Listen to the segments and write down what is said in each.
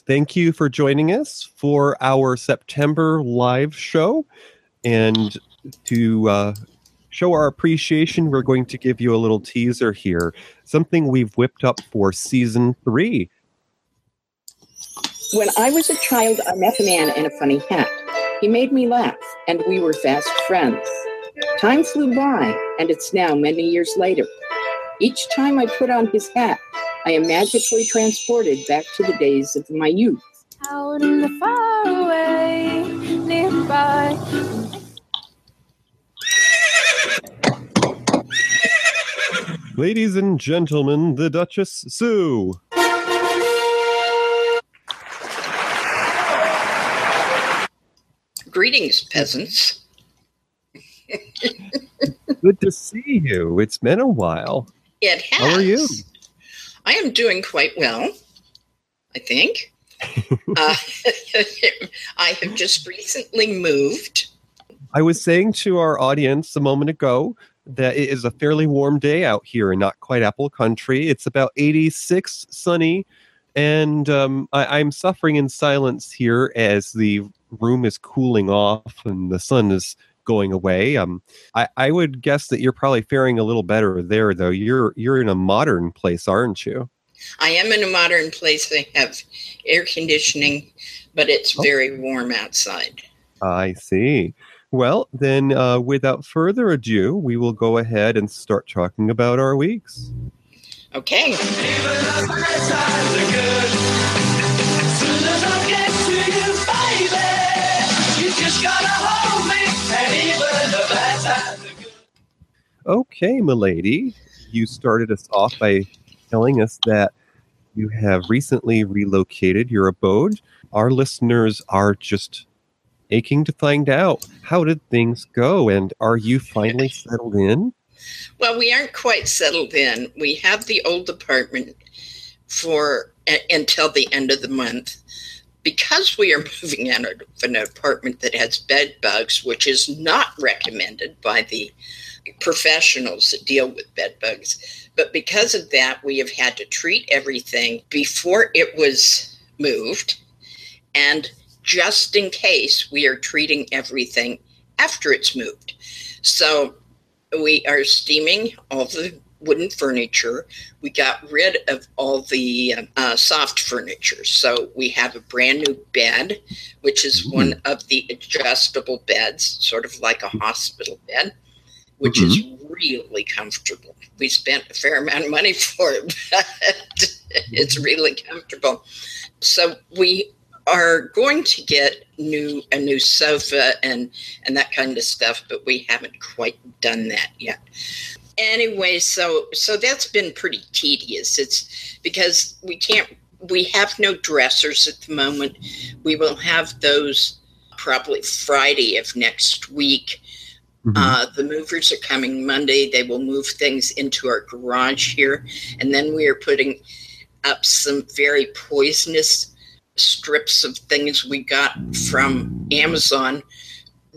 Thank you for joining us for our September live show. And to uh, show our appreciation, we're going to give you a little teaser here something we've whipped up for season three. When I was a child, I met a man in a funny hat. He made me laugh, and we were fast friends. Time flew by, and it's now many years later. Each time I put on his hat, I am magically transported back to the days of my youth. Out in the far away, nearby. Ladies and gentlemen, the Duchess Sue. Greetings, peasants. Good to see you. It's been a while. It has. How are you? I am doing quite well, I think. uh, I have just recently moved. I was saying to our audience a moment ago that it is a fairly warm day out here in not quite Apple Country. It's about 86 sunny, and um, I, I'm suffering in silence here as the room is cooling off and the sun is going away. Um, I, I would guess that you're probably faring a little better there, though. You're you're in a modern place, aren't you? I am in a modern place. They have air conditioning, but it's Oh. very warm outside. I see. Well, then, uh, without further ado, we will go ahead and start talking about our weeks. Okay. Okay, milady, you started us off by telling us that you have recently relocated your abode. Our listeners are just aching to find out how did things go, and are you finally settled in? Well, we aren't quite settled in. We have the old apartment for uh, until the end of the month. Because we are moving out of an apartment that has bed bugs, which is not recommended by the professionals that deal with bed bugs. But because of that, we have had to treat everything before it was moved. And just in case, we are treating everything after it's moved. So we are steaming all the wooden furniture. We got rid of all the uh, soft furniture. So we have a brand new bed, which is Ooh. one of the adjustable beds, sort of like a hospital bed, which is mm-hmm. really comfortable. We spent a fair amount of money for it, but it's mm-hmm. really comfortable. So we are going to get new a new sofa and and that kind of stuff but we haven't quite done that yet. Anyway so so that's been pretty tedious. It's because we can't we have no dressers at the moment. We will have those probably friday of next week Mhm. uh, the movers are coming monday they will move things into our garage here and then we are putting up some very poisonous strips of things we got from amazon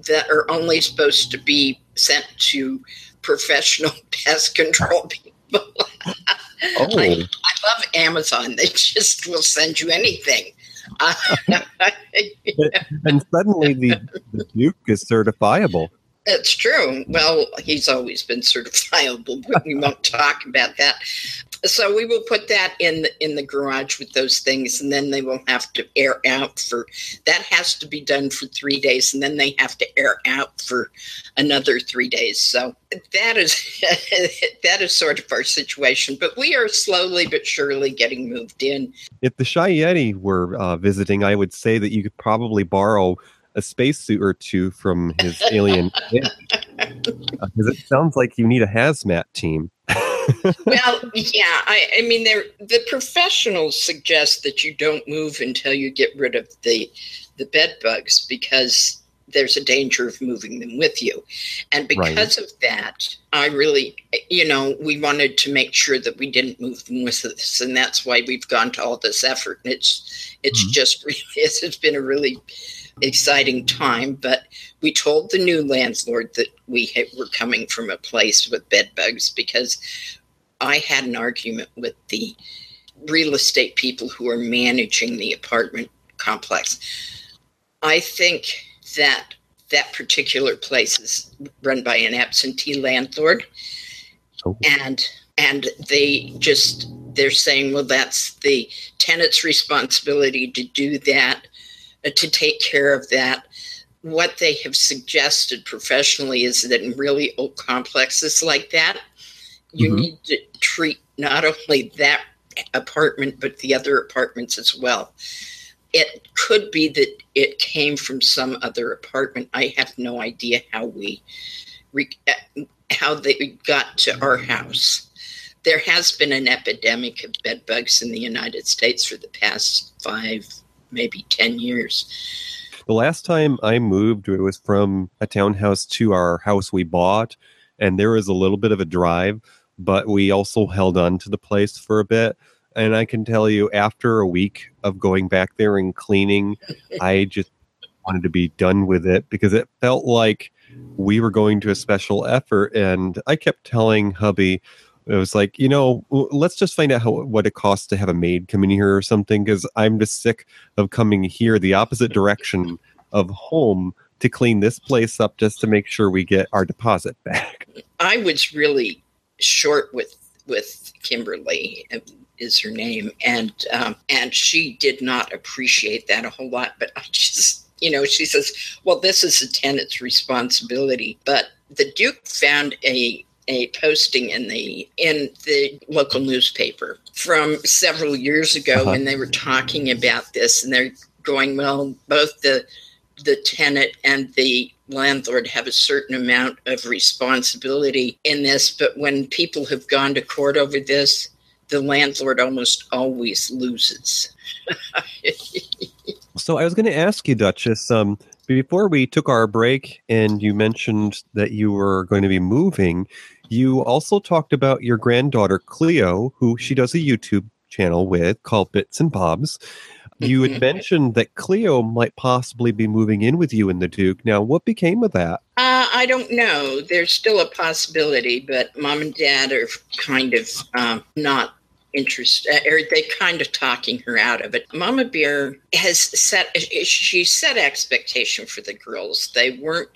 that are only supposed to be sent to professional pest control people Oh, I, I love Amazon. They just will send you anything. And suddenly the, the Duke is certifiable. It's true. Well, he's always been certifiable, but we won't talk about that. So we will put that in the, in the garage with those things, and then they will have to air out for. That has to be done for three days, and then they have to air out for another three days. So that is that is sort of our situation. But we are slowly but surely getting moved in. If the Shy were uh, visiting, I would say that you could probably borrow a spacesuit or two from his alien. Because it sounds like you need a hazmat team. well, yeah, I, I mean, the professionals suggest that you don't move until you get rid of the the bed bugs because there's a danger of moving them with you, and Right. because of that, I really, you know, we wanted to make sure that we didn't move them with us, and that's why we've gone to all this effort. And it's it's Mhm. just really it's been a really exciting time, but we told the new landlord that we ha- were coming from a place with bed bugs because I had an argument with the real estate people who are managing the apartment complex. I think that that particular place is run by an absentee landlord, Oh. and and they just they're saying, well, that's the tenant's responsibility to do that, to take care of that. What they have suggested professionally is that in really old complexes like that, you Mhm. need to treat not only that apartment but the other apartments as well. It could be that it came from some other apartment. I have no idea how we re- uh, how they got to our house. There has been an epidemic of bed bugs in the United States for the past five, maybe 10 years. The last time I moved, it was from a townhouse to our house we bought, and there was a little bit of a drive, but we also held on to the place for a bit. And I can tell you, after a week of going back there and cleaning, I just wanted to be done with it because it felt like we were going to a special effort. And I kept telling hubby, it was like, you know, let's just find out how, what it costs to have a maid come in here or something because I'm just sick of coming here the opposite direction of home to clean this place up just to make sure we get our deposit back. I was really short with with Kimberly uh, is her name, and um, and she did not appreciate that a whole lot. But I just, you know, she says, "Well, this is a tenant's responsibility." But the Duke found a a posting in the in the local newspaper from several years ago Uh-huh. when they were talking about this, and they're going, "Well, both the the tenant and the landlord have a certain amount of responsibility in this, but when people have gone to court over this, the landlord almost always loses. So I was going to ask you, Duchess, um, before we took our break and you mentioned that you were going to be moving, you also talked about your granddaughter, Cleo, who she does a YouTube channel with called Bits and Bobs. You had mentioned that Cleo might possibly be moving in with you in the Duke. Now, what became of that? Uh, I don't know. There's still a possibility, but mom and dad are kind of um, not interested, uh, or they're kind of talking her out of it. Mama Bear has set, she set expectation for the girls. They weren't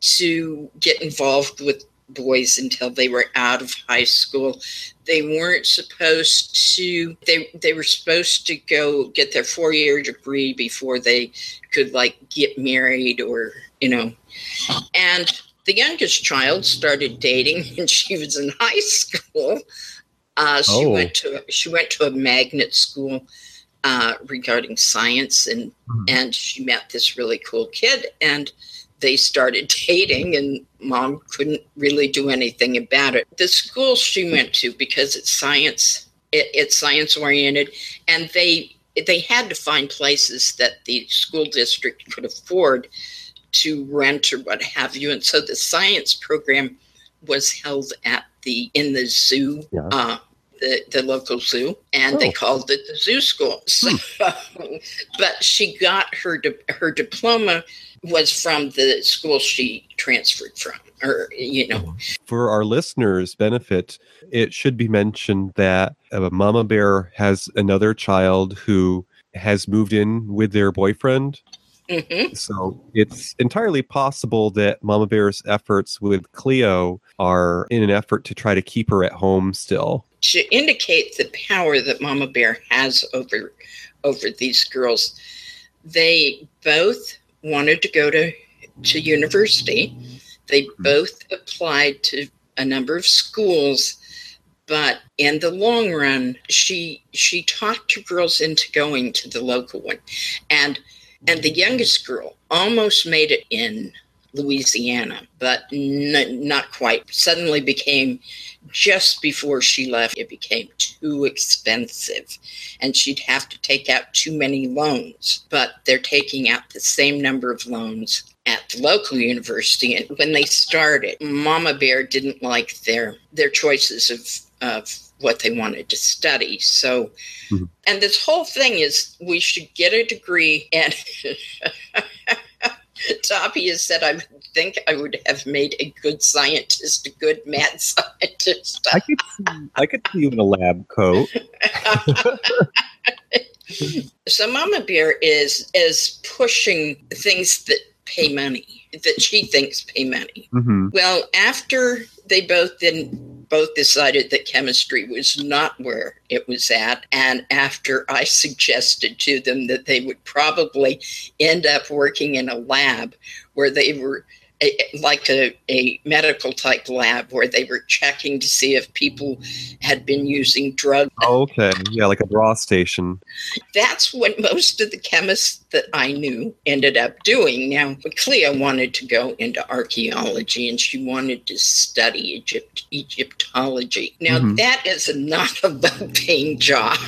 to get involved with boys until they were out of high school. They weren't supposed to they they were supposed to go get their four-year degree before they could like get married or, you know. And the youngest child started dating when she was in high school. Uh, she Oh. went to she went to a magnet school uh, regarding science, and Mhm. and she met this really cool kid, and they started dating, and mom couldn't really do anything about it. The school she went to, because it's science, it, it's science oriented, and they they had to find places that the school district could afford to rent or what have you, and so the science program was held at the in the zoo. Yeah. Uh, the, the local zoo, and they Oh. called it the zoo school. So, but she got her di- her diploma was from the school she transferred from, or you know, For our listeners' benefit, it should be mentioned that uh, Mama Bear has another child who has moved in with their boyfriend. Mhm. So it's entirely possible that Mama Bear's efforts with Cleo are in an effort to try to keep her at home still. to indicate the power that Mama Bear has over over these girls. They both wanted to go to to university. They both applied to a number of schools, but in the long run, she she talked her girls into going to the local one, and and the youngest girl almost made it in Louisiana, but n- not quite. Suddenly became just before she left, it became too expensive and she'd have to take out too many loans. But they're taking out the same number of loans at the local university. And when they started, Mama Bear didn't like their their choices of of what they wanted to study. So Mhm. and this whole thing is we should get a degree and Toppy said, I would think I would have made a good scientist, a good mad scientist. I could see, I could see you in a lab coat. so Mama Bear is is pushing things that pay money, that she thinks pay money. hmm Well, after they both then both decided that chemistry was not where it was at, and after I suggested to them that they would probably end up working in a lab where they were a, like a, a medical type lab where they were checking to see if people had been using drugs. Okay, yeah, like a draw station. That's what most of the chemists that I knew ended up doing. Now, Cleo wanted to go into archaeology and she wanted to study Egypt, Egyptology. Now, Mhm. that is not a well paying job.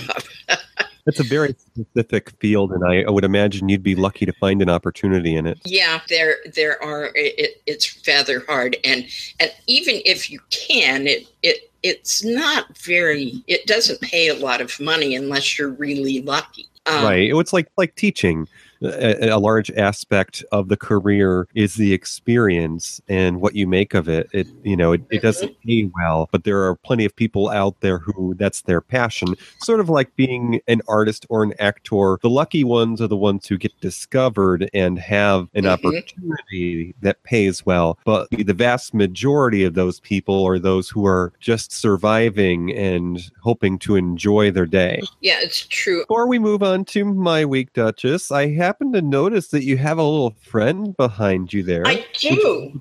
It's a very specific field, and I, I would imagine you'd be lucky to find an opportunity in it. Yeah, there there are. It, it's rather hard, and and even if you can, it it it's not very. It doesn't pay a lot of money unless you're really lucky. Um, right. It's like like teaching. A, a large aspect of the career is the experience and what you make of it. It you know it, it doesn't pay well, but there are plenty of people out there who that's their passion. Sort of like being an artist or an actor. The lucky ones are the ones who get discovered and have an Mhm. opportunity that pays well. But the vast majority of those people are those who are just surviving and hoping to enjoy their day. Yeah, it's true. Before we move on to my week, Duchess, I happen to notice that you have a little friend behind you there. I do.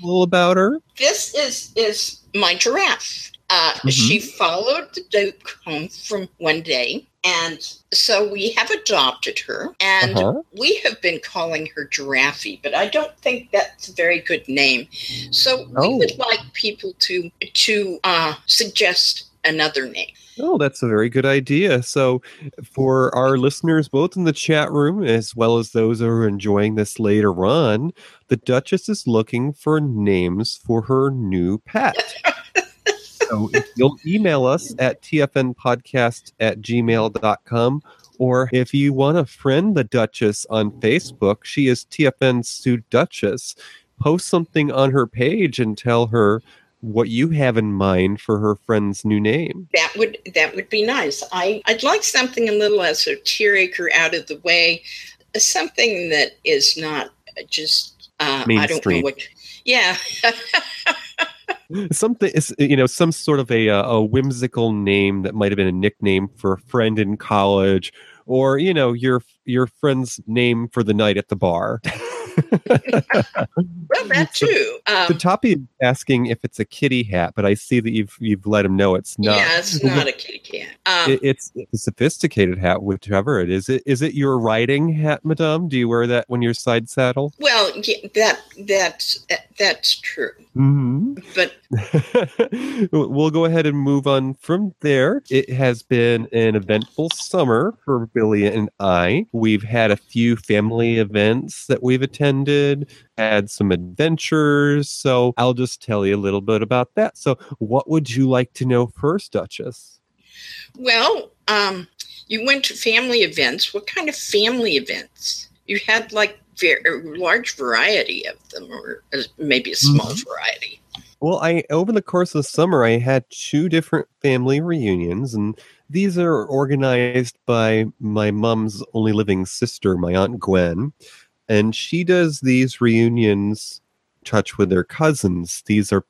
a little about her. This is is my giraffe. Uh, Mhm. She followed the Duke home from one day, and so we have adopted her, and Uh-huh. we have been calling her Giraffe, but I don't think that's a very good name. So Oh. we would like people to to uh, suggest another name. Oh, that's a very good idea. So, for our listeners, both in the chat room as well as those who are enjoying this later on, the Duchess is looking for names for her new pet. so, if you'll email us at tfnpodcast at gmail.com, or if you want to friend the Duchess on Facebook, she is TFN Sue Duchess. Post something on her page and tell her what you have in mind for her friend's new name. That would that would be nice. I I'd like something a little esoteric or out of the way, something that is not just uh, I don't know Mainstream. what. Yeah, something is you know some sort of a uh, a whimsical name that might have been a nickname for a friend in college or you know your your friend's name for the night at the bar well that too. the Um, toppy is asking if it's a kitty hat but i see that you've you've let him know it's not yeah, it's not a kitty cat. Um, It- it's a sophisticated hat whichever it is it is it your riding hat madame do you wear that when you're side saddle well, yeah, that that's that, that's true. mm-hmm. But we'll go ahead and move on from there. It has been an eventful summer for Billy and I. We've had a few family events that we've attended, had some adventures. So I'll just tell you a little bit about that. So, what would you like to know first, Duchess? well, um, you went to family events. What kind of family events? You had like ver- a large variety of them, or maybe a small Mhm. variety. Well, I over the course of the summer, I had two different family reunions, and these are organized by my mom's only living sister, my aunt Gwen, and she does these reunions touch with their cousins. These are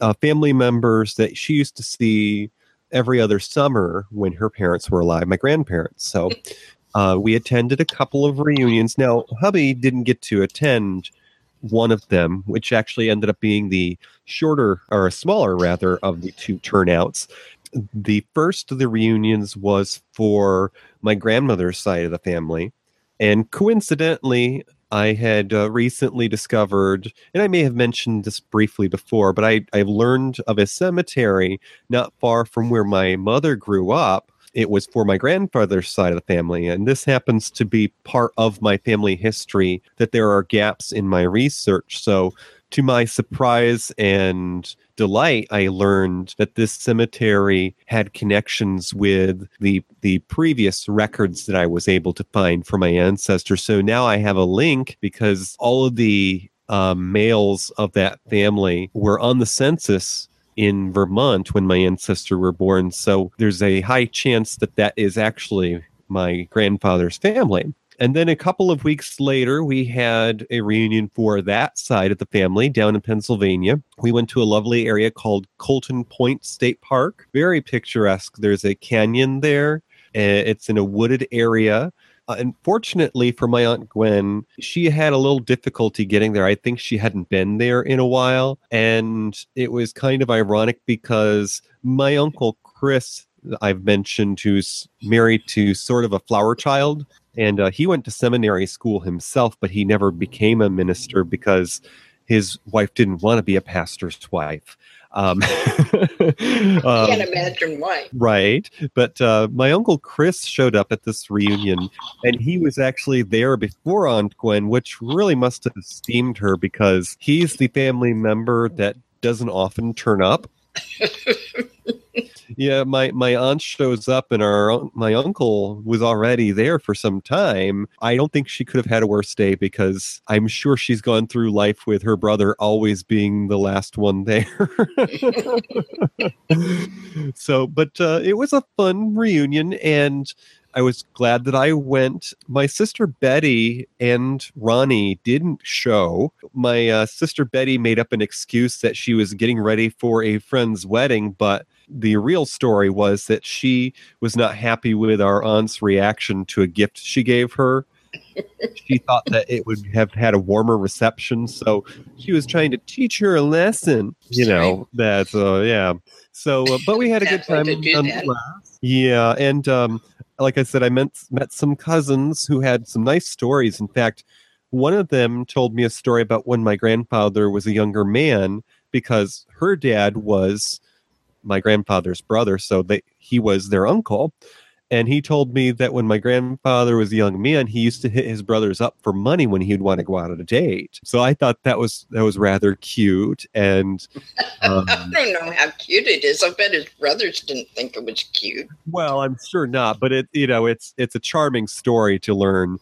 uh, family members that she used to see every other summer when her parents were alive, my grandparents. So uh, we attended a couple of reunions. Now, hubby didn't get to attend one of them, which actually ended up being the shorter or smaller rather of the two turnouts. The first of the reunions was for my grandmother's side of the family. And coincidentally, I had uh, recently discovered, and I may have mentioned this briefly before, but I, I learned of a cemetery not far from where my mother grew up it was for my grandfather's side of the family. And this happens to be part of my family history that there are gaps in my research. So, to my surprise and delight, I learned that this cemetery had connections with the the previous records that I was able to find for my ancestors. So now I have a link because all of the um, males of that family were on the census in Vermont when my ancestors were born. So there's a high chance that that is actually my grandfather's family. And then a couple of weeks later, we had a reunion for that side of the family down in Pennsylvania. We went to a lovely area called Colton Point State Park. Very picturesque. There's a canyon there, it's in a wooded area. Uh, unfortunately for my aunt Gwen, she had a little difficulty getting there. I think she hadn't been there in a while. And it was kind of ironic because my uncle Chris, I've mentioned, who's married to sort of a flower child, and uh, he went to seminary school himself, but he never became a minister because his wife didn't want to be a pastor's wife. Um, um, can't imagine why. Right. But uh, my uncle Chris showed up at this reunion, and he was actually there before Aunt Gwen, which really must have esteemed her because he's the family member that doesn't often turn up. yeah, my my aunt shows up, and our my uncle was already there for some time. I don't think she could have had a worse day because I'm sure she's gone through life with her brother always being the last one there. so, but uh, it was a fun reunion, and I was glad that I went. My sister Betty and Ronnie didn't show. My uh, sister Betty made up an excuse that she was getting ready for a friend's wedding, but the real story was that she was not happy with our aunt's reaction to a gift she gave her. she thought that it would have had a warmer reception, so she was trying to teach her a lesson. You know that, uh, yeah. So, uh, but we had a good time. Yeah, and um, like I said, I met met some cousins who had some nice stories. In fact, one of them told me a story about when my grandfather was a younger man because her dad was my grandfather's brother, so they, he was their uncle. And he told me that when my grandfather was a young man, he used to hit his brothers up for money when he'd want to go out on a date. So I thought that was that was rather cute. And um, I don't know how cute it is. I bet his brothers didn't think it was cute. Well, I'm sure not, but it you know it's it's a charming story to learn.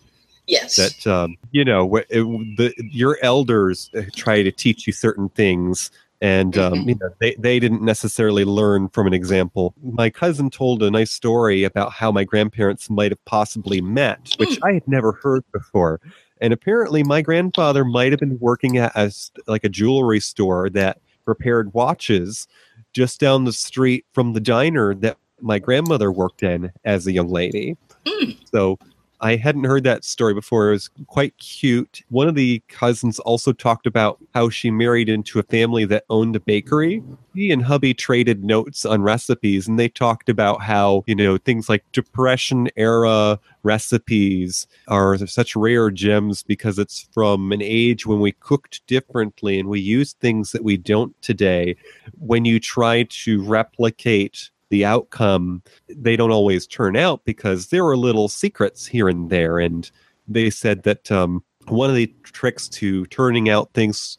Yes, that um, you know it, the your elders uh, try to teach you certain things and um, mm-hmm. you know they, they didn't necessarily learn from an example my cousin told a nice story about how my grandparents might have possibly met which i had never heard before and apparently my grandfather might have been working at a, like a jewelry store that repaired watches just down the street from the diner that my grandmother worked in as a young lady mm. so I hadn't heard that story before. It was quite cute. One of the cousins also talked about how she married into a family that owned a bakery. He and hubby traded notes on recipes, and they talked about how, you know, things like Depression era recipes are such rare gems because it's from an age when we cooked differently and we used things that we don't today. When you try to replicate the outcome they don't always turn out because there are little secrets here and there and they said that um, one of the tricks to turning out things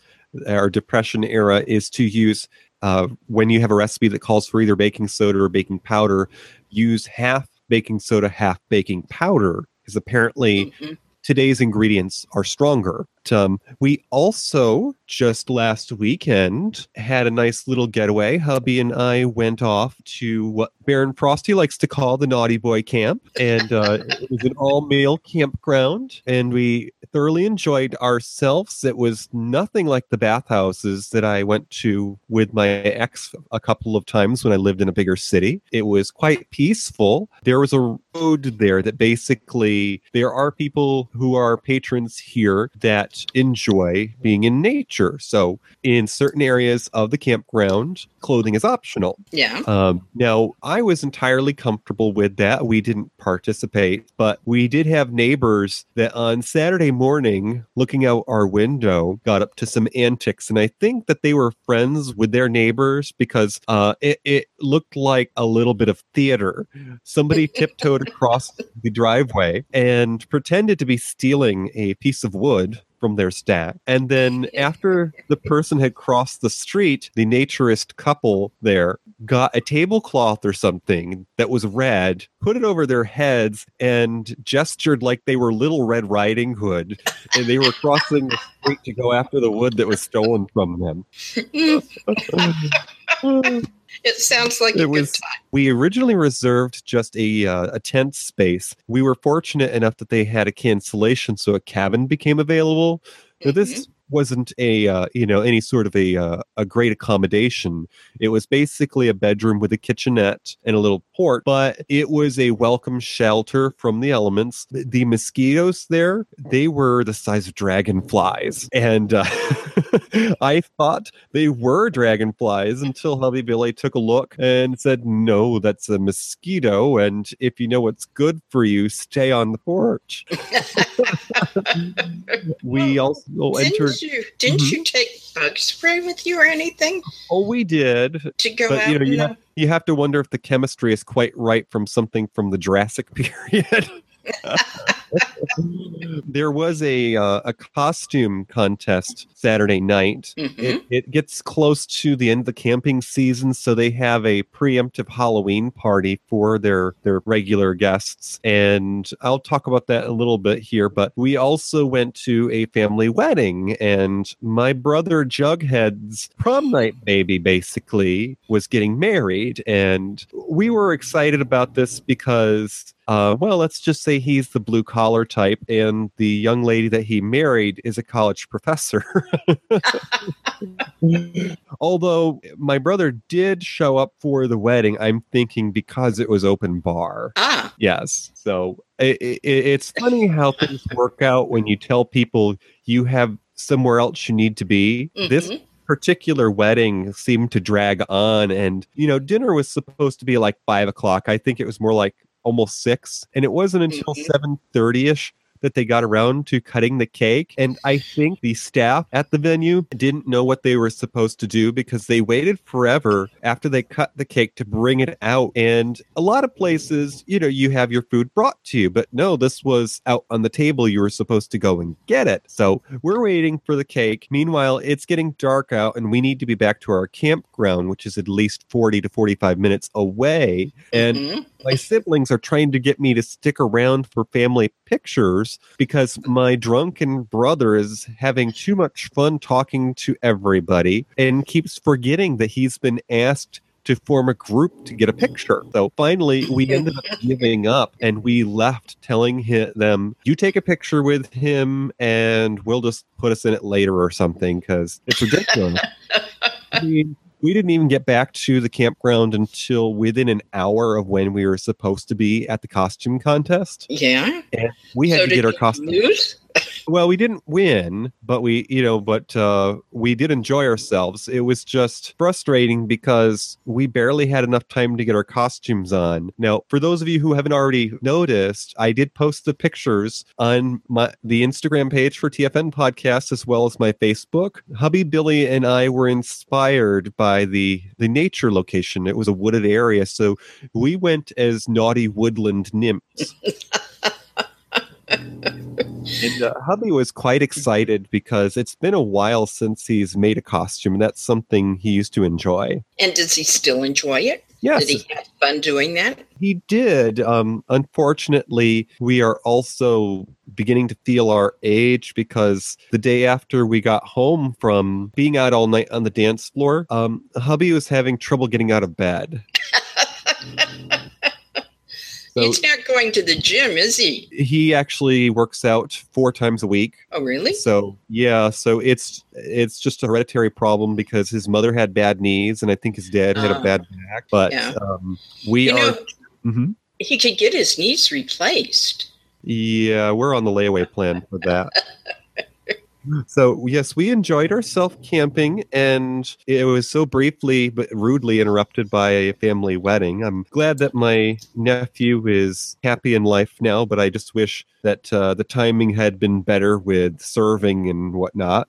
our depression era is to use uh, when you have a recipe that calls for either baking soda or baking powder use half baking soda half baking powder because apparently mm-hmm today's ingredients are stronger. Um, we also just last weekend had a nice little getaway. Hubby and I went off to what Baron Frosty likes to call the Naughty Boy Camp, and uh, it was an all male campground, and we thoroughly enjoyed ourselves. It was nothing like the bathhouses that I went to with my ex a couple of times when I lived in a bigger city. It was quite peaceful. There was a road there that basically there are people who are patrons here that enjoy being in nature. So, in certain areas of the campground, clothing is optional. Yeah. Um, now, I was entirely comfortable with that. We didn't participate, but we did have neighbors that on Saturday morning, looking out our window, got up to some antics. And I think that they were friends with their neighbors because uh, it, it looked like a little bit of theater. Somebody tiptoed across the driveway and pretended to be stealing a piece of wood from their stack. And then after the person had crossed the street, the naturist couple there got a tablecloth or something that was red, put it over their heads, and gestured like they were Little Red Riding Hood. And they were crossing the street to go after the wood that was stolen from them. It sounds like It a was- good time. We originally reserved just a uh, a tent space. We were fortunate enough that they had a cancellation, so a cabin became available. Now, this wasn't a uh, you know any sort of a uh, a great accommodation. It was basically a bedroom with a kitchenette and a little port, but it was a welcome shelter from the elements. The, mosquitoes there they were the size of dragonflies, and uh, I thought they were dragonflies until Hubby Billy took a look and said, "No, that's a mosquito, and if you know what's good for you, stay on the porch." we also entered. Didn't you didn't Mhm. you take bug spray with you or anything Oh, we did. to go But out? you know, you the- have, you have to wonder if the chemistry is quite right from something from the Jurassic period. there was a uh, a costume contest Saturday night. Mhm. It, it gets close to the end of the camping season, so they have a preemptive Halloween party for their their regular guests, and I'll talk about that a little bit here. But we also went to a family wedding, and my brother Jughead's prom night baby basically was getting married, and we were excited about this because. Uh, well, let's just say he's the blue collar type, and the young lady that he married is a college professor. Although my brother did show up for the wedding, I'm thinking because it was open bar. ah, Yes. So it, it, it's funny how things work out when you tell people you have somewhere else you need to be. This mhm. particular wedding seemed to drag on, and you know, dinner was supposed to be like five o'clock. I think it was more like almost six, and it wasn't until Mhm. seven thirty ish that they got around to cutting the cake. And I think the staff at the venue didn't know what they were supposed to do because they waited forever after they cut the cake to bring it out. And a lot of places, you know, you have your food brought to you, but no, this was out on the table. You were supposed to go and get it. So we're waiting for the cake. Meanwhile, it's getting dark out and we need to be back to our campground, which is at least 40 to 45 minutes away. And Mhm. My siblings are trying to get me to stick around for family pictures because my drunken brother is having too much fun talking to everybody and keeps forgetting that he's been asked to form a group to get a picture. So finally, we ended up giving up and we left telling him, them, you take a picture with him and we'll just put us in it later or something because it's ridiculous. I mean, we didn't even get back to the campground until within an hour of when we were supposed to be at the costume contest. yeah. We had so to get our costumes. lose? Well, we didn't win, but we, you know, but uh, we did enjoy ourselves. It was just frustrating because we barely had enough time to get our costumes on. Now, for those of you who haven't already noticed, I did post the pictures on my the Instagram page for TFN Podcast as well as my Facebook. Hubby Billy and I were inspired by the the nature location. It was a wooded area, so we went as naughty woodland nymphs. And uh, hubby was quite excited because it's been a while since he's made a costume, and that's something he used to enjoy. And does he still enjoy it? Yes, Did he have fun doing that? he did. Um, unfortunately, we are also beginning to feel our age because the day after we got home from being out all night on the dance floor, um, hubby was having trouble getting out of bed. So He's not going to the gym, is he? he actually works out four times a week. Oh, really? So yeah, so it's it's just a hereditary problem because his mother had bad knees, and I think his dad had Ah. a bad back. But Yeah. um, we You are, know, Mhm. he could get his knees replaced. yeah, we're on the layaway plan for that. So yes, we enjoyed ourselves camping, and it was so briefly but rudely interrupted by a family wedding. I'm glad that my nephew is happy in life now, but I just wish that uh, the timing had been better with serving and whatnot.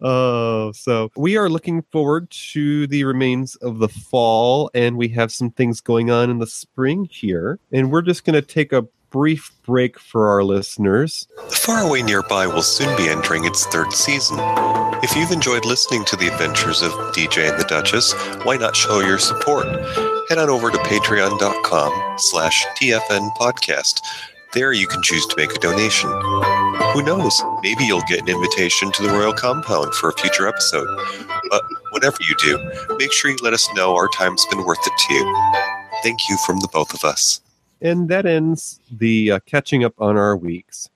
Oh, so we are looking forward to the remains of the fall, and we have some things going on in the spring here. And we're just going to take a brief break for our listeners. The Faraway Nearby will soon be entering its third season. If you've enjoyed listening to the adventures of DJ and the Duchess, why not show your support? Head on over to patreon.com slash TFN podcast. There you can choose to make a donation. Who knows? Maybe you'll get an invitation to the Royal Compound for a future episode. But whatever you do, make sure you let us know our time's been worth it to you. Thank you from the both of us. And that ends the uh, catching up on our weeks.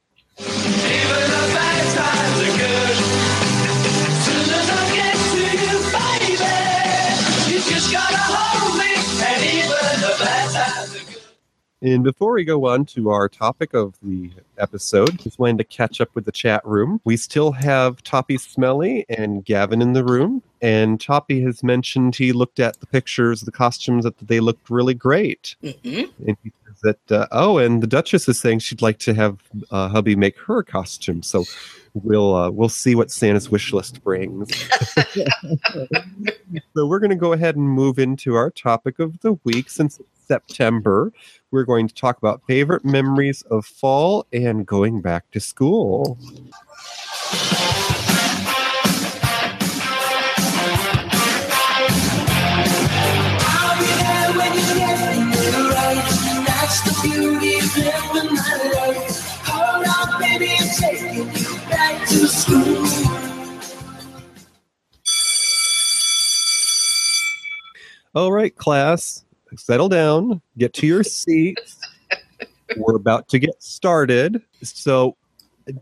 And before we go on to our topic of the episode, just wanted to catch up with the chat room. We still have Toppy Smelly and Gavin in the room. And Toppy has mentioned he looked at the pictures, the costumes, that they looked really great. Mhm. And he that, uh, oh, and the Duchess is saying she'd like to have uh, hubby make her a costume. So we'll uh, we'll see what Santa's wish list brings. so we're going to go ahead and move into our topic of the week since September. We're going to talk about favorite memories of fall and going back to school. All right, class, settle down, get to your seats. We're about to get started. So,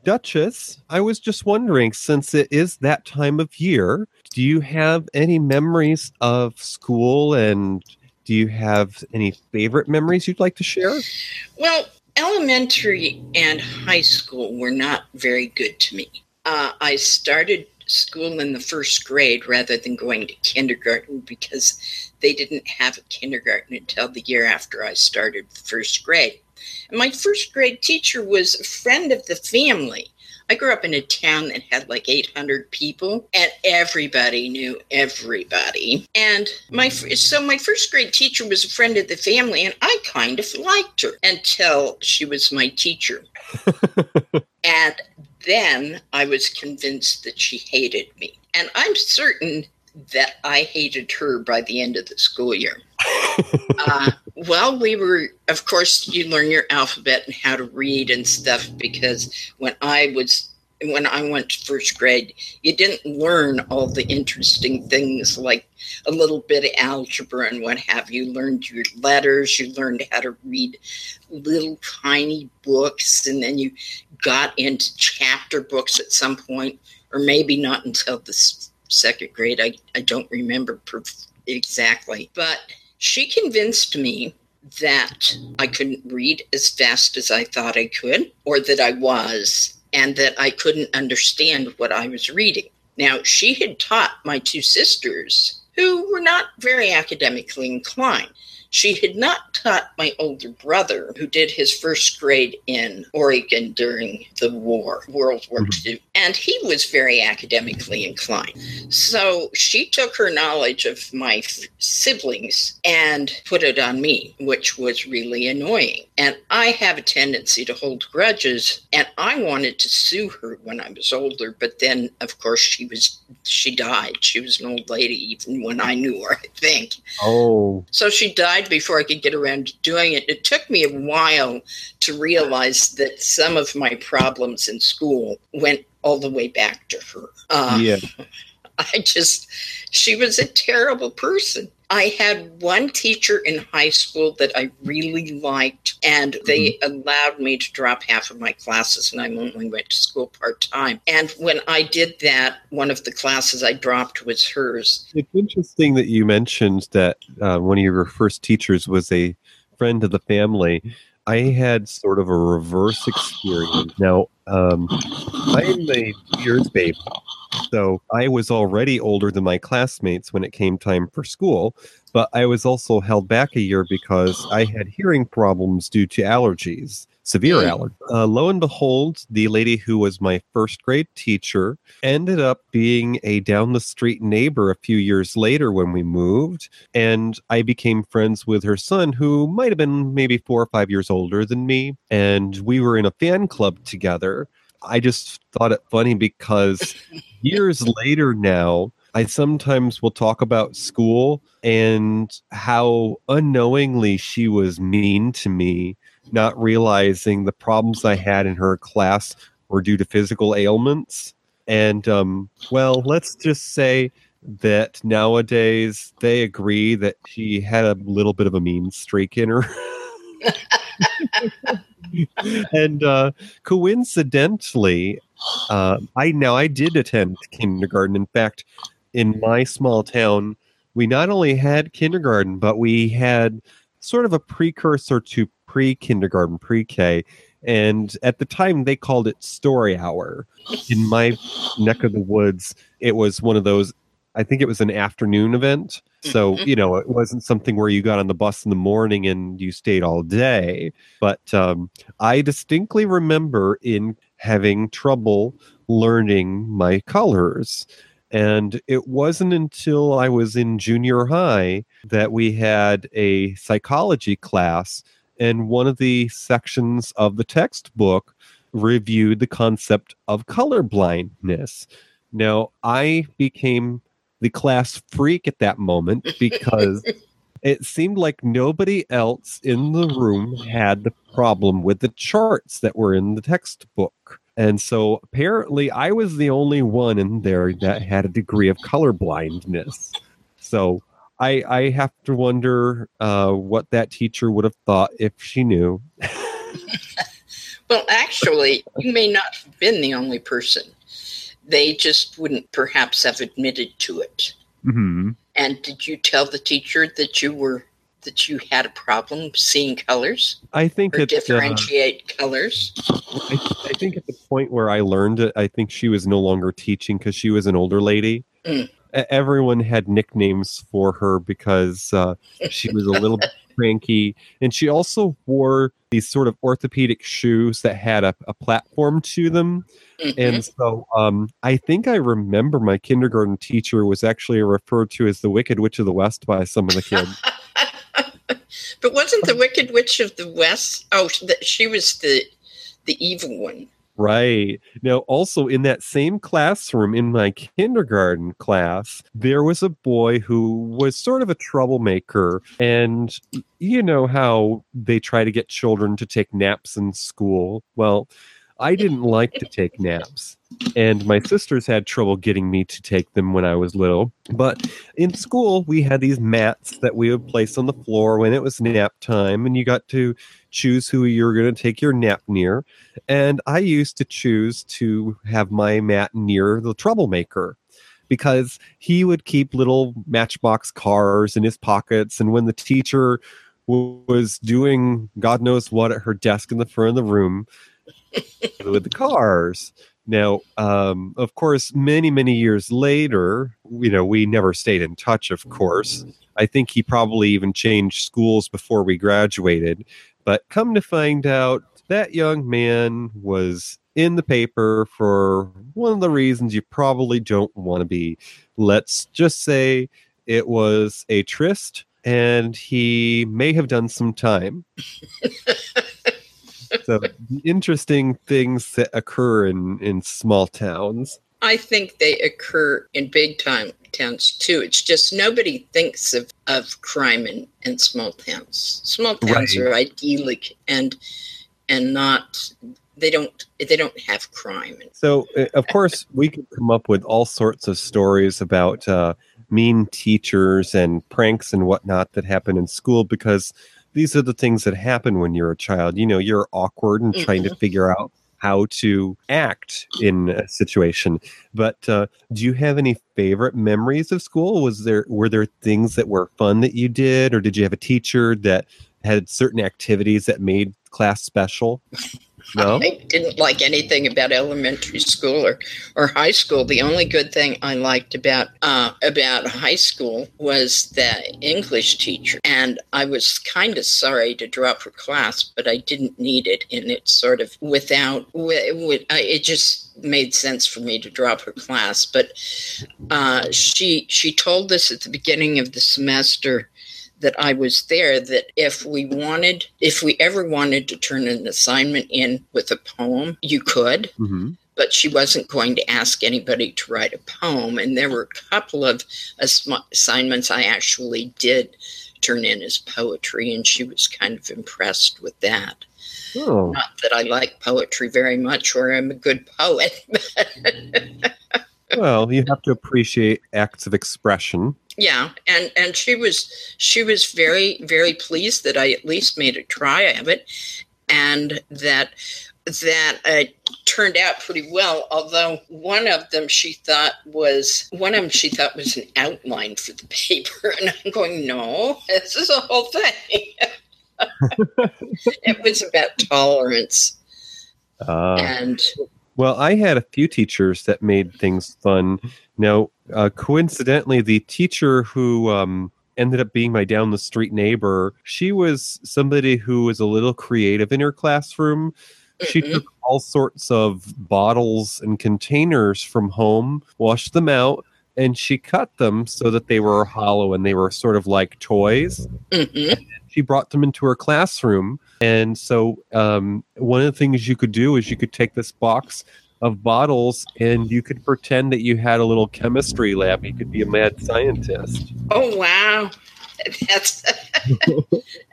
Duchess, I was just wondering since it is that time of year, do you have any memories of school and do you have any favorite memories you'd like to share? Well, elementary and high school were not very good to me. Uh, I started school in the first grade rather than going to kindergarten because they didn't have a kindergarten until the year after I started first grade. And my first grade teacher was a friend of the family. I grew up in a town that had like 800 people, and everybody knew everybody. And my so my first grade teacher was a friend of the family, and I kind of liked her until she was my teacher. and then I was convinced that she hated me, and I'm certain that I hated her by the end of the school year. Uh, well, we were, of course, you learn your alphabet and how to read and stuff because when I was, when I went to first grade, you didn't learn all the interesting things like a little bit of algebra and what have you. Learned your letters, you learned how to read little tiny books, and then you got into chapter books at some point, or maybe not until the second grade. I, I don't remember exactly. But she convinced me that I couldn't read as fast as I thought I could, or that I was, and that I couldn't understand what I was reading. Now, she had taught my two sisters, who were not very academically inclined. She had not taught my older brother, who did his first grade in Oregon during the war, World War mm-hmm. II, and he was very academically inclined. So she took her knowledge of my f- siblings and put it on me, which was really annoying. And I have a tendency to hold grudges, and I wanted to sue her when I was older, but then, of course, she was she died. She was an old lady, even when I knew her. I think. Oh, So she died before I could get around to doing it. It took me a while to realize that some of my problems in school went all the way back to her. Uh, yeah. I just, she was a terrible person. I had one teacher in high school that I really liked, and they allowed me to drop half of my classes, and I only went to school part time. And when I did that, one of the classes I dropped was hers. It's interesting that you mentioned that uh, one of your first teachers was a friend of the family. I had sort of a reverse experience. Now, um, I'm a year's baby, so I was already older than my classmates when it came time for school, but I was also held back a year because I had hearing problems due to allergies, severe Mm. allergies. Uh, lo and behold, the lady who was my first grade teacher ended up being a down the street neighbor a few years later when we moved and I became friends with her son, who might have been maybe four or five years older than me. And we were in a fan club together. I just thought it funny because years later now, I sometimes will talk about school and how unknowingly she was mean to me, not realizing the problems I had in her class were due to physical ailments. And, um, well, let's just say that nowadays they agree that she had a little bit of a mean streak in her. and uh, coincidentally, uh, I now I did attend kindergarten. In fact, in my small town, we not only had kindergarten, but we had sort of a precursor to pre-kindergarten, pre-K. And at the time, they called it story hour. In my neck of the woods, it was one of those. I think it was an afternoon event. So, Mhm. you know, it wasn't something where you got on the bus in the morning and you stayed all day. But um, I distinctly remember in having trouble learning my colors. And it wasn't until I was in junior high that we had a psychology class, and one of the sections of the textbook reviewed the concept of color blindness. Now, I became the class freak at that moment because it seemed like nobody else in the room had the problem with the charts that were in the textbook. And so apparently I was the only one in there that had a degree of color blindness. So I, I have to wonder uh, what that teacher would have thought if she knew. Well, actually, you may not have been the only person. They just wouldn't perhaps have admitted to it. Mm-hmm. And did you tell the teacher that you were that you had a problem seeing colors I think or it's uh, differentiate colors? I, I think at the point where I learned it, I think she was no longer teaching because she was an older lady. Mm. Everyone had nicknames for her because uh, she was a little bit cranky, and she also wore these sort of orthopedic shoes that had a, a platform to them. Mhm. And so um, I think I remember my kindergarten teacher was actually referred to as the Wicked Witch of the West by some of the kids. but wasn't the Wicked Witch of the West? Oh, she was the the evil one. Right. Now, also in that same classroom, in my kindergarten class, there was a boy who was sort of a troublemaker. And you know how they try to get children to take naps in school? Well, I didn't like to take naps. And my sisters had trouble getting me to take them when I was little. But in school, we had these mats that we would place on the floor when it was nap time, and you got to choose who you were going to take your nap near. And I used to choose to have my mat near the troublemaker because he would keep little matchbox cars in his pockets. And when the teacher was doing God knows what at her desk in the front of the room with the cars. Now, um, of course, many, many years later, you know, we never stayed in touch, of course. I think he probably even changed schools before we graduated. But come to find out, that young man was in the paper for one of the reasons you probably don't want to be. Let's just say it was a tryst and he may have done some time. so the interesting things that occur in, in small towns. I think they occur in big time towns too. It's just nobody thinks of, of crime in, in small towns. Small towns Right. are idyllic and and not they don't they don't have crime. So, uh, of course, we could come up with all sorts of stories about uh, mean teachers and pranks and whatnot that happen in school because these are the things that happen when you're a child. You know, you're awkward and trying to figure out how to act in a situation. But uh, do you have any favorite memories of school? Was there were there things that were fun that you did, or did you have a teacher that had certain activities that made class special? No. I didn't like anything about elementary school or, or high school. The only good thing I liked about uh, about high school was the English teacher, and I was kind of sorry to drop her class, but I didn't need it, and it sort of without it just made sense for me to drop her class. But uh, she she told us at the beginning of the semester that I was there that if we wanted, if we ever wanted to turn an assignment in with a poem, you could, hmm but she wasn't going to ask anybody to write a poem. And there were a couple of ass- assignments I actually did turn in as poetry, and she was kind of impressed with that. Oh, Not that I like poetry very much or I'm a good poet. well, you have to appreciate acts of expression. Yeah and and she was she was very very pleased that i at least made a try of it and that that uh, turned out pretty well although one of them she thought was one of them she thought was an outline for the paper and i'm going no this is a whole thing it was about tolerance Uh, and Well, I had a few teachers that made things fun. Now, uh, coincidentally, the teacher who um, ended up being my down the street neighbor, she was somebody who was a little creative in her classroom. She Mhm. took all sorts of bottles and containers from home, washed them out, and she cut them so that they were hollow and they were sort of like toys Mhm. she brought them into her classroom. And so, um, one of the things you could do is you could take this box of bottles and you could pretend that you had a little chemistry lab. You could be a mad scientist. oh wow that's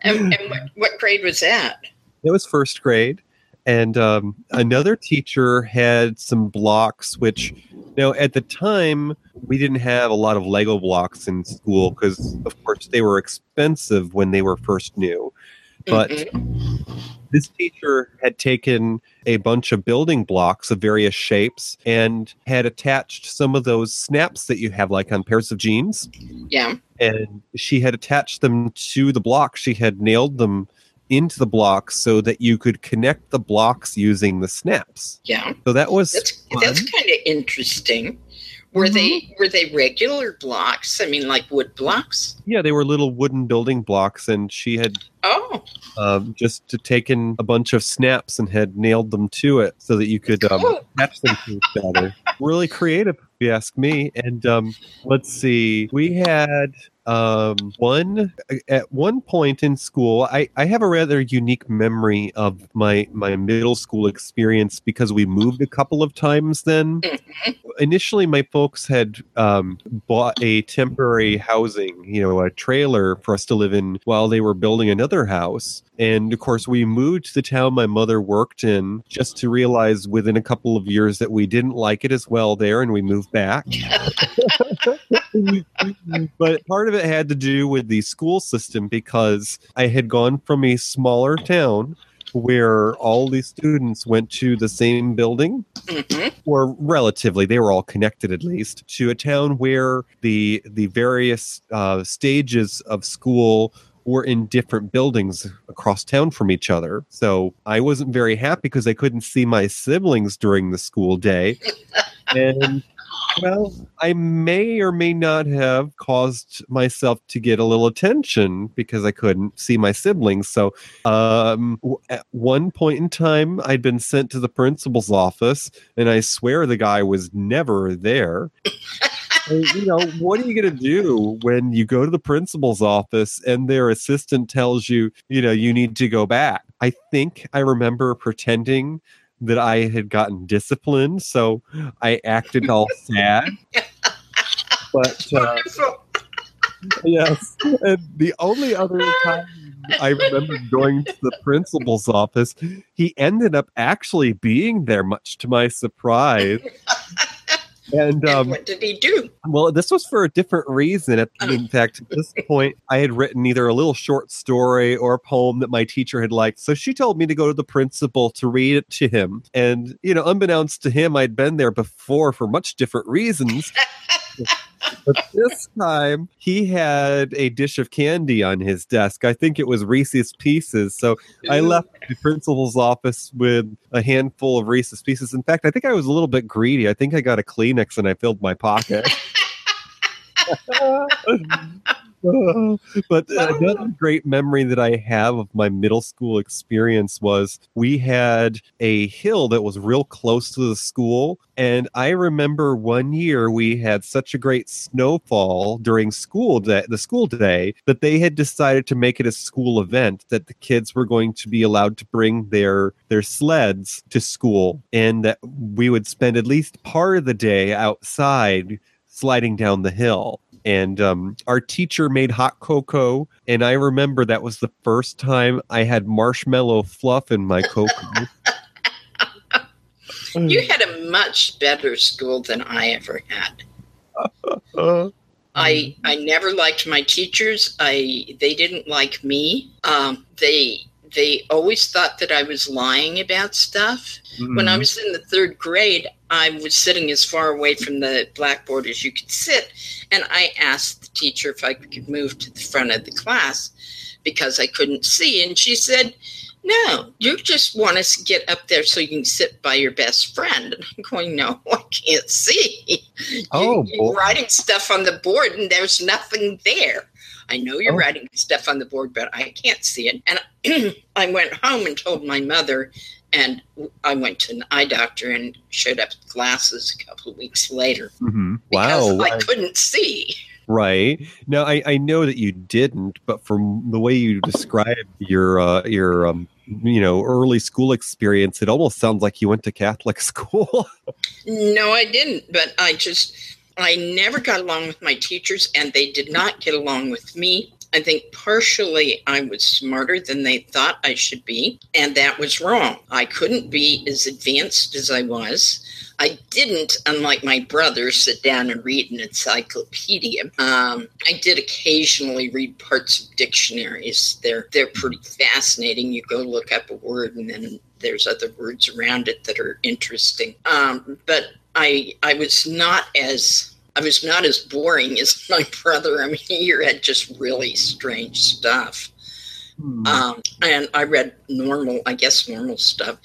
and, and what, what grade was that It was first grade. And um, another teacher had some blocks, which, you now at the time, we didn't have a lot of Lego blocks in school because, of course, they were expensive when they were first new. But Mhm. this teacher had taken a bunch of building blocks of various shapes and had attached some of those snaps that you have like on pairs of jeans yeah and she had attached them to the block. she had nailed them into the blocks so that you could connect the blocks using the snaps yeah so that was That's that's kind of interesting. Were they were they regular blocks? I mean, like wood blocks? yeah they were little wooden building blocks and she had Oh, um, just to taken a bunch of snaps and had nailed them to it so that you could um, Cool. attach them to each other. really creative, if you ask me. And um, let's see, we had um, one at one point in school. I, I have a rather unique memory of my my middle school experience because we moved a couple of times. Then initially, my folks had um, bought a temporary housing, you know, a trailer for us to live in while they were building another house. And of course, we moved to the town my mother worked in just to realize within a couple of years that we didn't like it as well there and we moved back. but part of it had to do with the school system because I had gone from a smaller town where all these students went to the same building hmm or relatively they were all connected at least to a town where the the various uh, stages of school were in different buildings across town from each other. So i wasn't very happy because i couldn't see my siblings during the school day. And well i may or may not have caused myself to get a little attention because i couldn't see my siblings. So um, w- at one point in time i'd been sent to the principal's office and I swear the guy was never there. You know, what are you going to do when you go to the principal's office and their assistant tells you, you know, you need to go back? I think I remember pretending that I had gotten disciplined, so I acted all sad. But uh, yes, and the only other time I remember going to the principal's office, he ended up actually being there, much to my surprise. And And um, what did he do? well, this was for a different reason. At, in fact, at this point, I had written either a little short story or a poem that my teacher had liked. So she told me to go to the principal to read it to him. And, you know, unbeknownst to him, I'd been there before for much different reasons. but this time he had a dish of candy on his desk. I think it was Reese's Pieces. So I left the principal's office with a handful of Reese's Pieces. In fact, I think I was a little bit greedy. I think I got a Kleenex and I filled my pocket. but uh, another great memory that I have of my middle school experience was we had a hill that was real close to the school. And I remember one year we had such a great snowfall during school day, the school day, that they had decided to make it a school event that the kids were going to be allowed to bring their their sleds to school and that we would spend at least part of the day outside sliding down the hill and um, our teacher made hot cocoa and i remember that was the first time i had marshmallow fluff in my cocoa You had a much better school than I ever had. I I never liked my teachers. I they didn't like me. Um, they they always thought that I was lying about stuff. When I mm-hmm. was in the third grade, I was sitting as far away from the blackboard as you could sit, and I asked the teacher if I could move to the front of the class because I couldn't see, and she said. No, you just want us to get up there so you can sit by your best friend. And I'm going, no, I can't see. Oh, you, you're writing stuff on the board and there's nothing there. I know you're Oh. writing stuff on the board, but I can't see it. And I went home and told my mother, and I went to an eye doctor and showed up with glasses a couple of weeks later Mhm. because wow I couldn't see. Right. Now I, I know that you didn't, but from the way you described your uh, your um, you know early school experience, it almost sounds like you went to Catholic school. No, I didn't, but I just, I never got along with my teachers and they did not get along with me. I think partially I was smarter than they thought I should be, and that was wrong. I couldn't be as advanced as I was. I didn't, unlike my brother, sit down and read an encyclopedia. Um, I did occasionally read parts of dictionaries. They're they're pretty fascinating. You go look up a word, and then there's other words around it that are interesting. Um, but I I was not as I was not as boring as my brother. I mean, he read just really strange stuff. Um, and I read normal, I guess, normal stuff.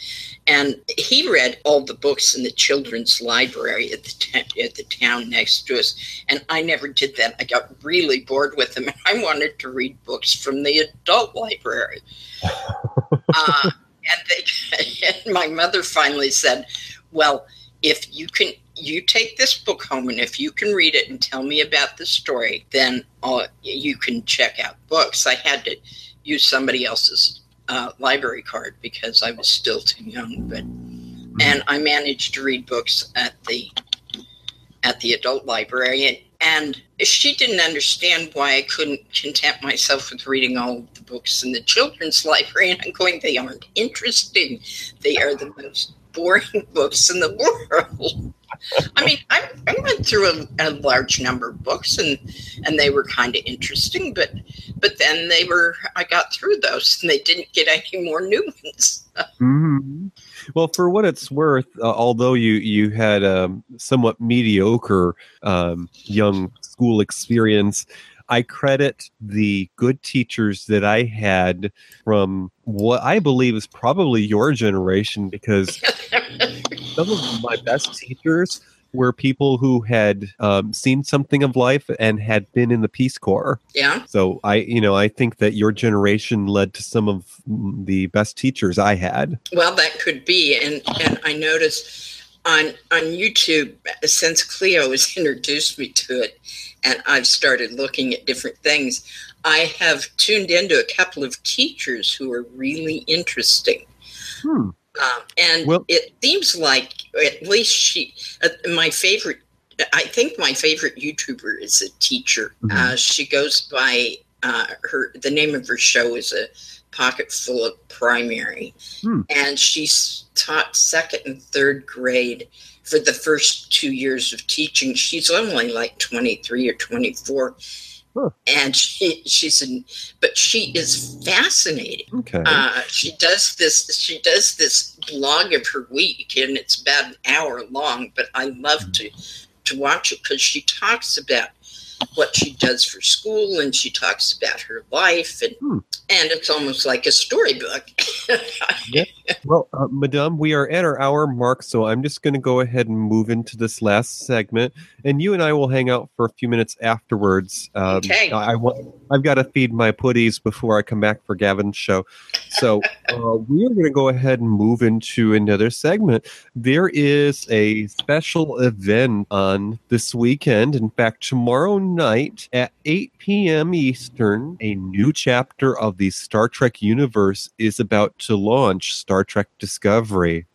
And he read all the books in the children's library at the ta- at the town next to us. And I never did that. I got really bored with him. And I wanted to read books from the adult library. uh, and, they, and my mother finally said, "Well, if you can." You take this book home, and if you can read it and tell me about the story, then uh, you can check out books. I had to use somebody else's uh, library card because I was still too young. But and I managed to read books at the at the adult library, and, and she didn't understand why I couldn't content myself with reading all of the books in the children's library. And I'm going, they aren't interesting. They are the most boring books in the world. I mean, I, I went through a, a large number of books, and and they were kind of interesting, but but then they were I got through those, and they didn't get any more new ones. Mhm. Well, for what it's worth, uh, although you you had a somewhat mediocre um, young school experience, I credit the good teachers that I had from what I believe is probably your generation because some of my best teachers were people who had um, seen something of life and had been in the Peace Corps. yeah, So I, you know, I think that your generation led to some of the best teachers I had. well, that could be, and and I noticed on on YouTube since Cleo has introduced me to it, and I've started looking at different things. I have tuned into a couple of teachers who are really interesting. Hmm. Um, and Well- it seems like at least she, uh, my favorite, I think my favorite YouTuber is a teacher. Mhm. Uh, she goes by uh, her, the name of her show is a pocket full of primary. Hmm. And she's taught second and third grade for the first two years of teaching. She's only like 23 or 24. Huh. And she, she's in, but she is fascinating Okay. uh, she does this she does this blog of her week and it's about an hour long but i love to to watch it because she talks about what she does for school and she talks about her life and Hmm. and it's almost like a storybook. yeah. Well, uh, Madame, we are at our hour mark, so I'm just going to go ahead and move into this last segment, and you and I will hang out for a few minutes afterwards. Um, Okay. I, I want. I've got to feed my putties before I come back for Gavin's show, so uh, we are going to go ahead and move into another segment. There is a special event on this weekend. In fact, tomorrow night at 8 p.m. Eastern, a new chapter of the Star Trek universe is about to launch Star Trek Discovery.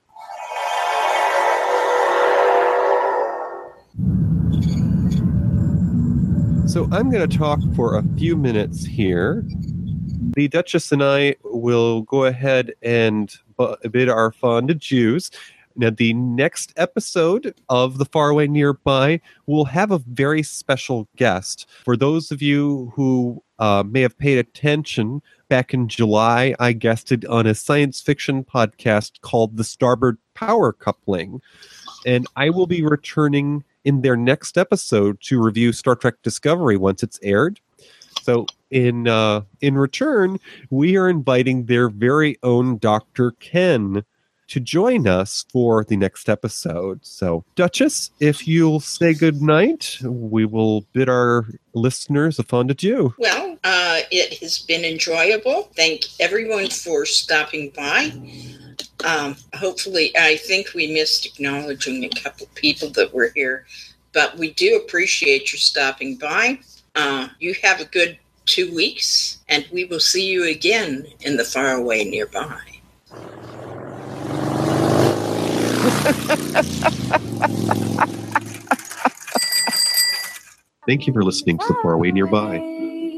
So I'm going to talk for a few minutes here. The Duchess and I will go ahead and bid our fond adieus. Now, the next episode of The Faraway Nearby will have a very special guest. For those of you who uh, may have paid attention, back in July, I guested on a science fiction podcast called The Starboard Power Coupling. And I will be returning in their next episode to review Star Trek Discovery once it's aired. So in uh, in return, we are inviting their very own Dr. Ken to join us for the next episode. So, Duchess, if you'll say good night, we will bid our listeners a fond adieu. Well, uh, it has been enjoyable. Thank everyone for stopping by. Um, hopefully, I think we missed acknowledging a couple people that were here, but we do appreciate your stopping by. Uh, you have a good two weeks, and we will see you again in the faraway nearby. Thank you for listening to The Faraway Nearby.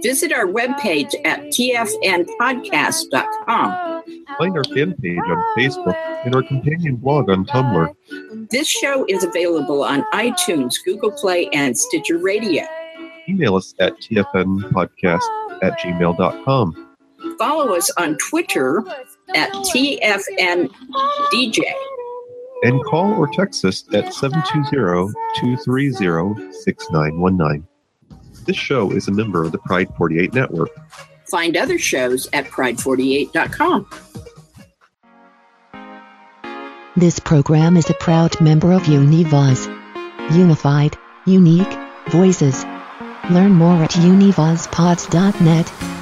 Visit our webpage at tfnpodcast.com. Find our fan page on Facebook and our companion blog on Tumblr. This show is available on iTunes, Google Play, and Stitcher Radio. Email us at tfnpodcast at gmail.com. Follow us on Twitter at TFNDJ. And call or text us at 720-230-6919. This show is a member of the Pride 48 Network. Find other shows at pride48.com. This program is a proud member of Univaz. Unified, unique voices. Learn more at univazpods.net.